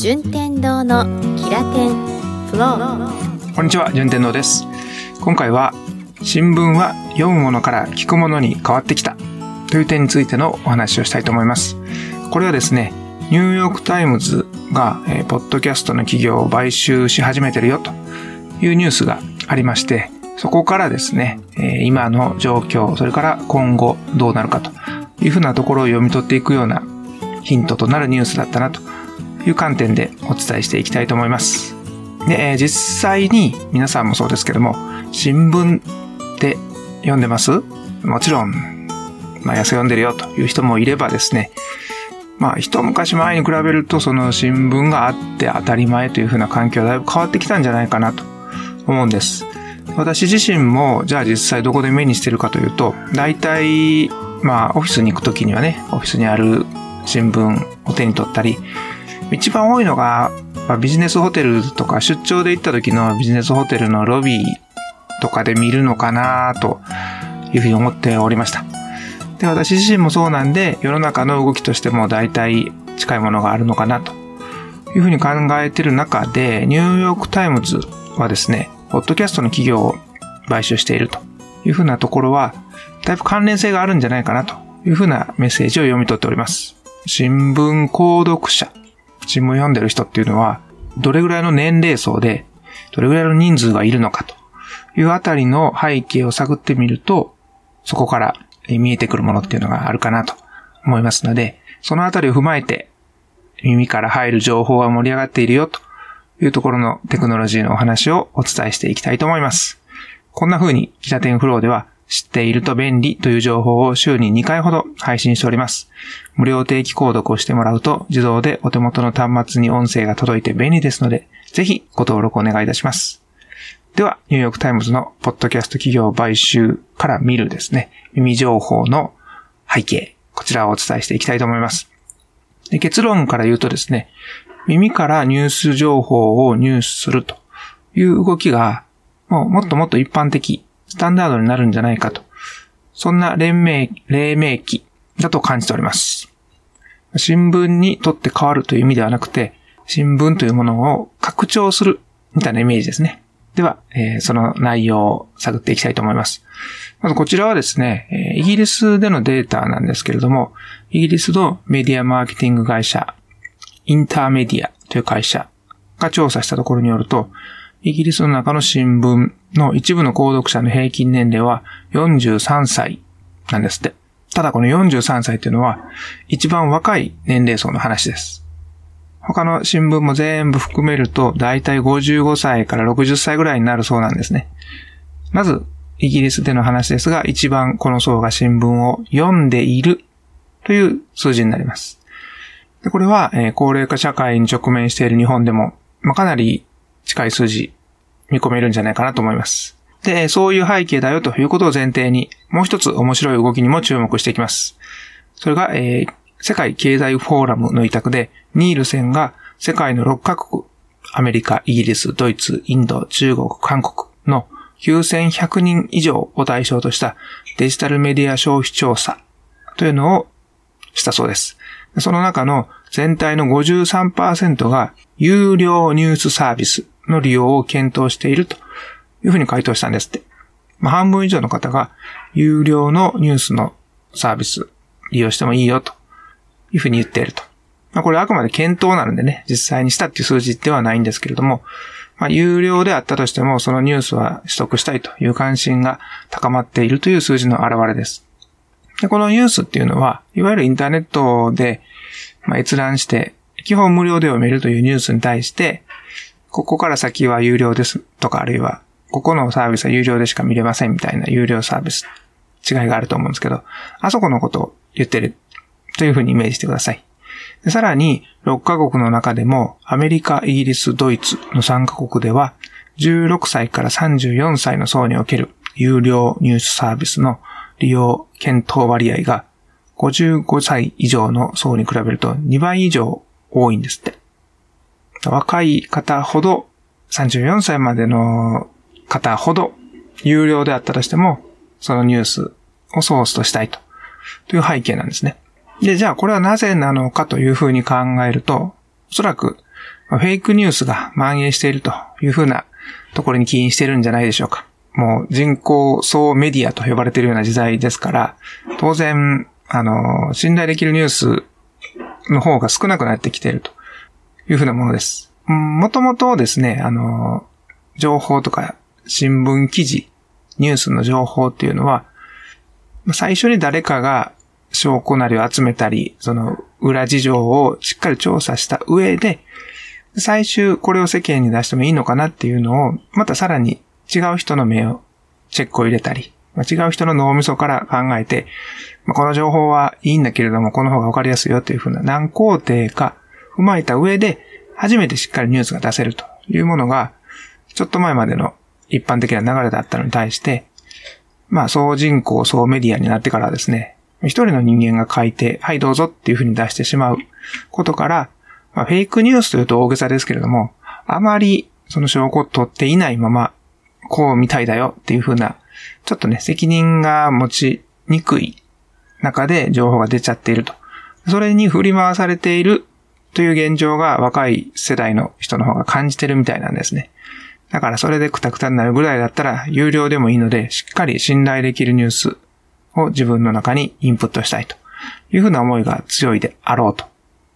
順天堂のキラテンフローこんにちは、順天堂です。今回は、新聞は読むものから聞くものに変わってきたという点についてのお話をしたいと思います。これはですね、ニューヨークタイムズが、えーポッドキャストの企業を買収し始めてるよというニュースがありまして、そこからですね、えー今の状況、それから今後どうなるかというふうなところを読み取っていくようなヒントとなるニュースだったなという観点でお伝えしていきたいと思います。で、実際に皆さんもそうですけども、新聞って読んでます？もちろん、まあ、安読んでるよという人もいればですね、まあ、一昔前に比べると、その新聞があって当たり前というふうな環境はだいぶ変わってきたんじゃないかなと思うんです。私自身も、じゃあ実際どこで目にしてるかというと、大体、まあ、オフィスに行くときにはね、オフィスにある新聞を手に取ったり、一番多いのが、まあビジネスホテルとか出張で行った時のビジネスホテルのロビーとかで見るのかなというふうに思っておりました。で、私自身もそうなんで、世の中の動きとしても大体近いものがあるのかなというふうに考えている中で、ニューヨークタイムズはですね、ポッドキャストの企業を買収しているというふうなところは、だいぶ関連性があるんじゃないかなというふうなメッセージを読み取っております。新聞購読者、新聞読んでる人っていうのは、どれぐらいの年齢層で、どれぐらいの人数がいるのかというあたりの背景を探ってみると、そこから見えてくるものっていうのがあるかなと思いますので、そのあたりを踏まえて、耳から入る情報は盛り上がっているよというところのテクノロジーのお話をお伝えしていきたいと思います。こんな風に、キラテンフローでは知っていると便利という情報を週に2回ほど配信しております。無料定期購読をしてもらうと自動でお手元の端末に音声が届いて便利ですので、ぜひご登録お願いいたします。では、ニューヨークタイムズのポッドキャスト企業買収から見るですね、耳情報の背景、こちらをお伝えしていきたいと思います。で結論から言うとですね、耳からニュース情報を入手するという動きが、もっともっと一般的、スタンダードになるんじゃないかと。そんな連盟、黎明期だと感じております。新聞にとって変わるという意味ではなくて、新聞というものを拡張するみたいなイメージですね。では、えーその内容を探っていきたいと思います。まずこちらはですね、イギリスでのデータなんですけれども、イギリスのメディアマーケティング会社、インターメディアという会社が調査したところによると、イギリスの中の新聞の一部の購読者の平均年齢は43歳なんですって。ただこの43歳っていうのは一番若い年齢層の話です。他の新聞も全部含めるとだいたい55歳から60歳ぐらいになるそうなんですね。まず、イギリスでの話ですが、一番この層が新聞を読んでいるという数字になります。でこれは、えー高齢化社会に直面している日本でも、まあ、かなり近い数字見込めるんじゃないかなと思います。で、そういう背景だよということを前提に、もう一つ面白い動きにも注目していきます。それが、えー世界経済フォーラムの委託で、ニールセンが世界の6カ国、アメリカ、イギリス、ドイツ、インド、中国、韓国の9100人以上を対象としたデジタルメディア消費調査というのをしたそうです。その中の全体の53%が有料ニュースサービスの利用を検討しているというふうに回答したんですって。まあ、半分以上の方が有料のニュースのサービス利用してもいいよというふうに言っていると。まあ、これあくまで検討なのでね、実際にしたっていう数字ではないんですけれども、まあ、有料であったとしても、そのニュースは取得したいという関心が高まっているという数字の表れです。で、このニュースっていうのは、いわゆるインターネットで、まあ、閲覧して、基本無料で読めるというニュースに対して、ここから先は有料ですとか、あるいは、ここのサービスは有料でしか見れませんみたいな有料サービス、違いがあると思うんですけど、あそこのことを言ってるというふうにイメージしてください。さらに、6カ国の中でも、アメリカ、イギリス、ドイツの3カ国では、16歳から34歳の層における有料ニュースサービスの利用検討割合が、55歳以上の層に比べると2倍以上多いんですって。若い方ほど、34歳までの方ほど、有料であったとしても、そのニュースをソースとしたいと、という背景なんですね。で、じゃあこれはなぜなのかというふうに考えると、おそらくフェイクニュースが蔓延しているというふうなところに起因しているんじゃないでしょうか。もう人口総メディアと呼ばれているような時代ですから、当然、あの、信頼できるニュースの方が少なくなってきているというふうなものです。もともとですね、あの、情報とか新聞記事、ニュースの情報っていうのは、最初に誰かが証拠なりを集めたり、その裏事情をしっかり調査した上で、最終これを世間に出してもいいのかなっていうのを、またさらに違う人の目を、チェックを入れたり、違う人の脳みそから考えて、この情報はいいんだけれども、この方がわかりやすいよっていうふうな何工程か踏まえた上で、初めてしっかりニュースが出せるというものが、ちょっと前までの一般的な流れだったのに対して、まあ、総人口、総メディアになってからですね、一人の人間が書いて、はいどうぞっていうふうに出してしまうことから、まあ、フェイクニュースというと大げさですけれども、あまりその証拠を取っていないまま、こうみたいだよっていうふうな、ちょっとね、責任が持ちにくい中で情報が出ちゃっていると。それに振り回されているという現状が若い世代の人の方が感じてるみたいなんですね。だからそれでクタクタになるぐらいだったら有料でもいいので、しっかり信頼できるニュースを自分の中にインプットしたいというふうな思いが強いであろうと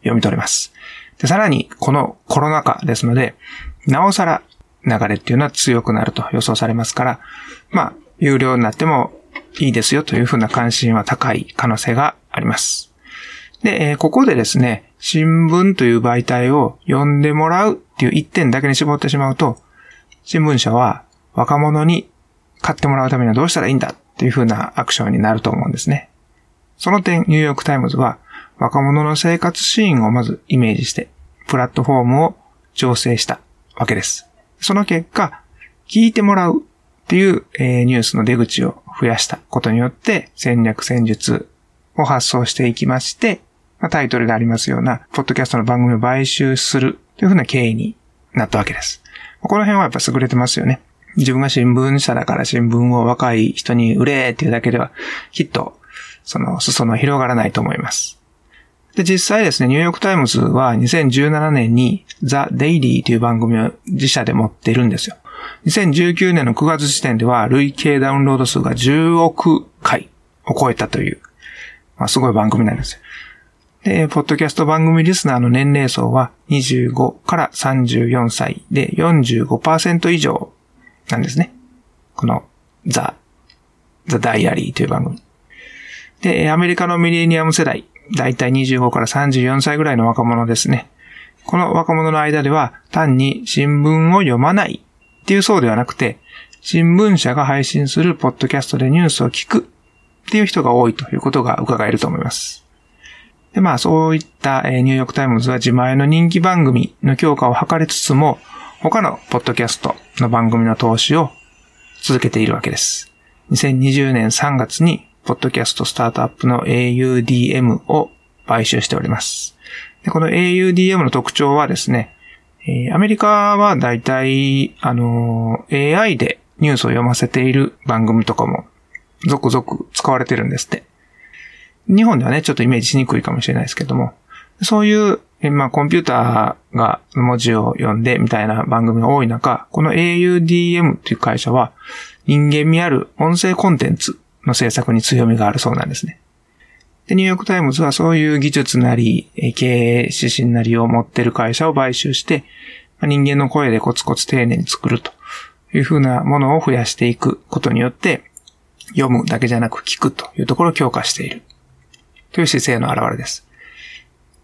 読み取れます。で、さらにこのコロナ禍ですので、なおさら流れっていうのは強くなると予想されますから、まあ、有料になってもいいですよというふうな関心は高い可能性があります。で、ここでですね、新聞という媒体を読んでもらうっていう一点だけに絞ってしまうと、新聞社は若者に買ってもらうためにはどうしたらいいんだっていうふうなアクションになると思うんですね。その点、ニューヨークタイムズは若者の生活シーンをまずイメージして、プラットフォームを調整したわけです。その結果、聞いてもらうっていう、えー、ニュースの出口を増やしたことによって戦略戦術を発想していきまして、まあ、タイトルでありますような、ポッドキャストの番組を買収するというふうな経緯になったわけです。この辺はやっぱ優れてますよね。自分が新聞社だから新聞を若い人に売れっていうだけでは、きっと、その裾の広がらないと思います。で、実際ですね、ニューヨークタイムズは2017年に The Daily という番組を自社で持っているんですよ。2019年の9月時点では累計ダウンロード数が10億回を超えたという、まあ、すごい番組なんですよ。で、ポッドキャスト番組リスナーの年齢層は25から34歳で45%以上なんですね。このザ・The Daily という番組。で、アメリカのミレニアム世代、だいたい25から34歳ぐらいの若者ですね。この若者の間では単に新聞を読まないっていうそうではなくて、新聞社が配信するポッドキャストでニュースを聞くっていう人が多いということが伺えると思います。で、まあそういったニューヨークタイムズは自前の人気番組の強化を図りつつも、他のポッドキャストの番組の投資を続けているわけです。2020年3月に、ポッドキャストスタートアップの AUDM を買収しております。でこの AUDM の特徴はですね、えアメリカはだいたい、あの AI でニュースを読ませている番組とかも続々使われてるんですって。日本ではね、ちょっとイメージしにくいかもしれないですけども、そういう、まあ、コンピューターが文字を読んでみたいな番組が多い中、この AUDM という会社は、人間味ある音声コンテンツの制作に強みがあるそうなんですね。で、ニューヨークタイムズはそういう技術なり、経営指針なりを持ってる会社を買収して、人間の声でコツコツ丁寧に作るというふうなものを増やしていくことによって、読むだけじゃなく聞くというところを強化している。という姿勢の表れです。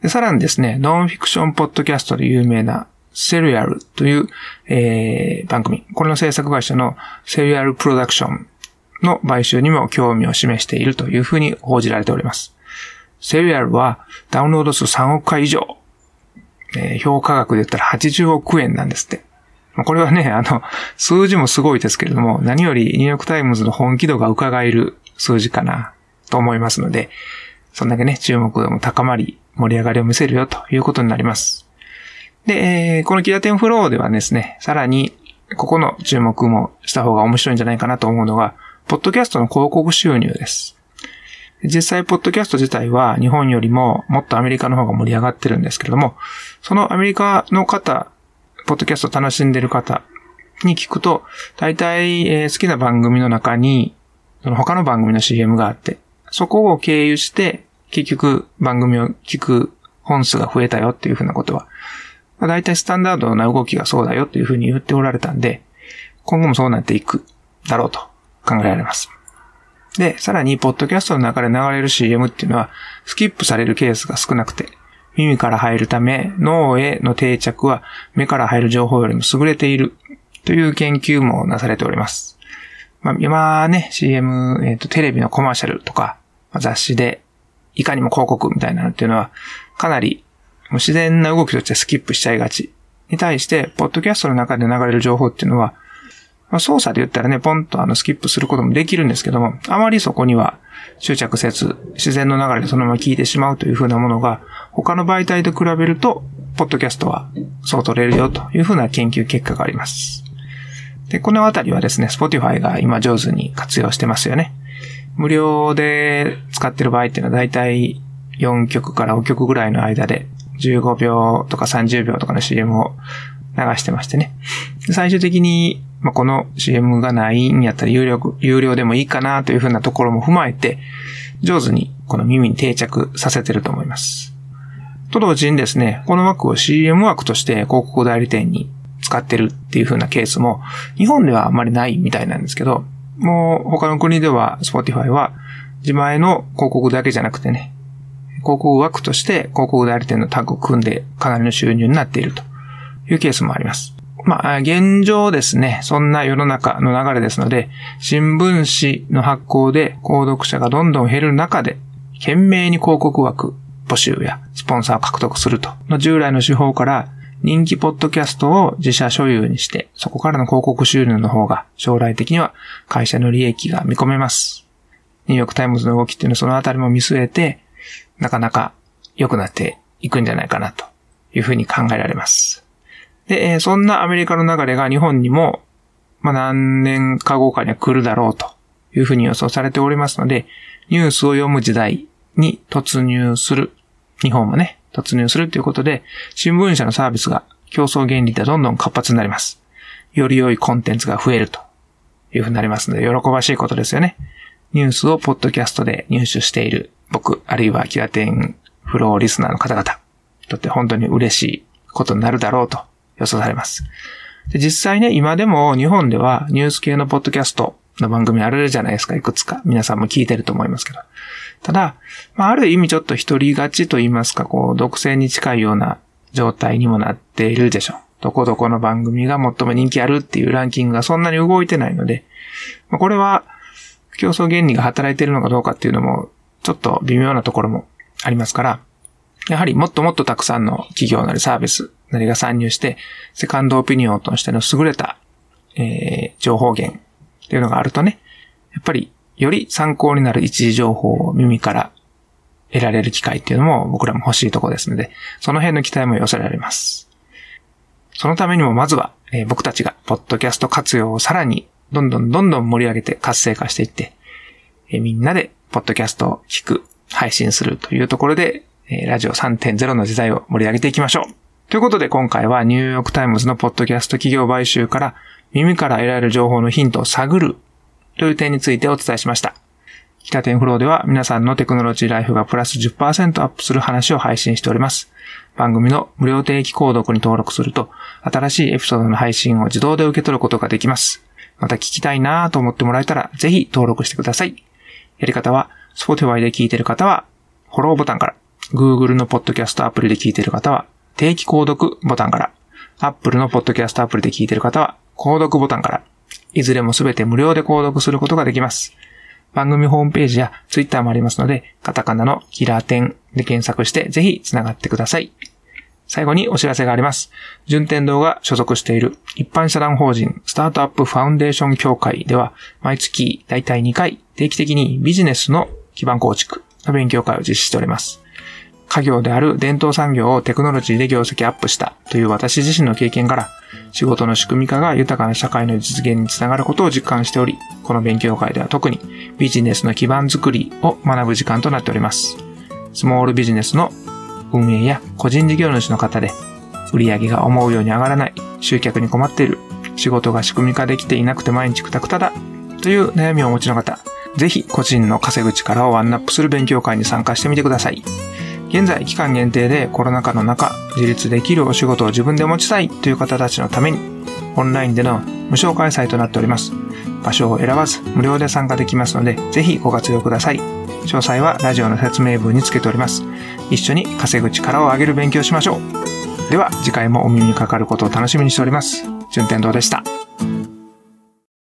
でさらにですね、ノンフィクションポッドキャストで有名なSerial という、えー、番組。これの制作会社の Serial Productions の買収にも興味を示しているというふうに報じられております。 Serial はダウンロード数3億回以上。えー、評価額で言ったら80億円なんですって。これはね、あの、数字もすごいですけれども、何よりニューヨークタイムズの本気度が伺える数字かなと思いますので、そんだけね、注目度も高まり、盛り上がりを見せるよということになります。で、えー、このキラテンフローではですね、さらに、ここの注目もした方が面白いんじゃないかなと思うのが、ポッドキャストの広告収入です。実際、ポッドキャスト自体は日本よりももっとアメリカの方が盛り上がってるんですけれども、そのアメリカの方、ポッドキャスト楽しんでる方に聞くと、大体、えー、好きな番組の中に、その他の番組の CM があって、そこを経由して、結局番組を聞く本数が増えたよっていうふうなことは、まあ、大体スタンダードな動きがそうだよっていうふうに言っておられたんで、今後もそうなっていくだろうと考えられます。で、さらに、ポッドキャストの中で流れる CM っていうのは、スキップされるケースが少なくて、耳から入るため、脳への定着は目から入る情報よりも優れているという研究もなされております。まあ、今ね、CM、えっ、ー、と、テレビのコマーシャルとか、雑誌で、いかにも広告みたいなのっていうのは、かなり自然な動きとしてスキップしちゃいがち。に対して、ポッドキャストの中で流れる情報っていうのは、まあ、操作で言ったらね、ポンとあのスキップすることもできるんですけども、あまりそこには執着せず、自然の流れでそのまま聞いてしまうというふうなものが、他の媒体と比べると、ポッドキャストはそう取れるよというふうな研究結果があります。で、このあたりはですね、Spotify が今上手に活用してますよね。無料で使ってる場合っていうのはだいたい4曲から5曲ぐらいの間で15秒とか30秒とかの CM を流してましてね。最終的にまあ、この CM がないんやったら有料、有料でもいいかなというふうなところも踏まえて、上手にこの耳に定着させてると思います。と同時にですね、この枠を CM 枠として広告代理店に使ってるっていう風なケースも、日本ではあまりないみたいなんですけど、もう他の国では Spotify は自前の広告だけじゃなくてね、広告枠として広告代理店のタッグを組んでかなりの収入になっているというケースもあります。まあ、現状ですね、そんな世の中の流れですので、新聞紙の発行で購読者がどんどん減る中で、懸命に広告枠募集やスポンサーを獲得するとの従来の手法から人気ポッドキャストを自社所有にして、そこからの広告収入の方が将来的には会社の利益が見込めます。ニューヨークタイムズの動きっていうのはそのあたりも見据えて、なかなか良くなっていくんじゃないかなというふうに考えられます。で、そんなアメリカの流れが日本にも、まあ、何年か後かには来るだろうというふうに予想されておりますので、ニュースを読む時代に突入する。日本もね、突入するということで、新聞社のサービスが競争原理でどんどん活発になります。より良いコンテンツが増えるというふうになりますので、喜ばしいことですよね。ニュースをポッドキャストで入手している僕、あるいはキラテンフローリスナーの方々にとって本当に嬉しいことになるだろうと予想されます。で実際ね、今でも日本ではニュース系のポッドキャストの番組あるじゃないですか、いくつか。皆さんも聞いてると思いますけど。ただ、まあ、ある意味ちょっと一人勝ちと言いますか、こう、独占に近いような状態にもなっているでしょう。どこどこの番組が最も人気あるっていうランキングがそんなに動いてないので、まあ、これは競争原理が働いているのかどうかっていうのも、ちょっと微妙なところもありますから、やはりもっともっとたくさんの企業なりサービスなりが参入して、セカンドオピニオンとしての優れた、えー、情報源っていうのがあるとね、やっぱりより参考になる一次情報を耳から得られる機会っていうのも僕らも欲しいとこですので、その辺の期待も寄せられます。そのためにもまずは、えー、僕たちがポッドキャスト活用をさらにどんどんどんどん盛り上げて活性化していって、えー、みんなでポッドキャストを聞く、配信するというところで、えー、ラジオ3.0の時代を盛り上げていきましょう。ということで今回はニューヨークタイムズのポッドキャスト企業買収から耳から得られる情報のヒントを探るという点についてお伝えしました。北店フローでは皆さんのテクノロジーライフがプラス10%アップする話を配信しております。番組の無料定期購読に登録すると、新しいエピソードの配信を自動で受け取ることができます。また聞きたいなぁと思ってもらえたら、ぜひ登録してください。やり方は、Spotify で聞いている方は、フォローボタンから、Google のポッドキャストアプリで聞いている方は、定期購読ボタンから、Apple のポッドキャストアプリで聞いている方は、購読ボタンから、いずれもすべて無料で購読することができます。番組ホームページや Twitter もありますので、カタカナのキラー店で検索してぜひ繋がってください。最後にお知らせがあります。順天堂が所属している一般社団法人スタートアップファウンデーション協会では、毎月だいたい2回定期的にビジネスの基盤構築の勉強会を実施しております。家業である伝統産業をテクノロジーで業績アップしたという私自身の経験から仕事の仕組み化が豊かな社会の実現につながることを実感しており、この勉強会では特にビジネスの基盤づくりを学ぶ時間となっております。スモールビジネスの運営や個人事業主の方で売上が思うように上がらない、集客に困っている、仕事が仕組み化できていなくて毎日くたくただという悩みをお持ちの方、ぜひ個人の稼ぐ力をワンナップする勉強会に参加してみてください。現在期間限定でコロナ禍の中、自立できるお仕事を自分で持ちたいという方たちのために、オンラインでの無償開催となっております。場所を選ばず無料で参加できますので、ぜひご活用ください。詳細はラジオの説明文につけております。一緒に稼ぐ力を上げる勉強しましょう。では次回もお耳にかかることを楽しみにしております。順天堂でした。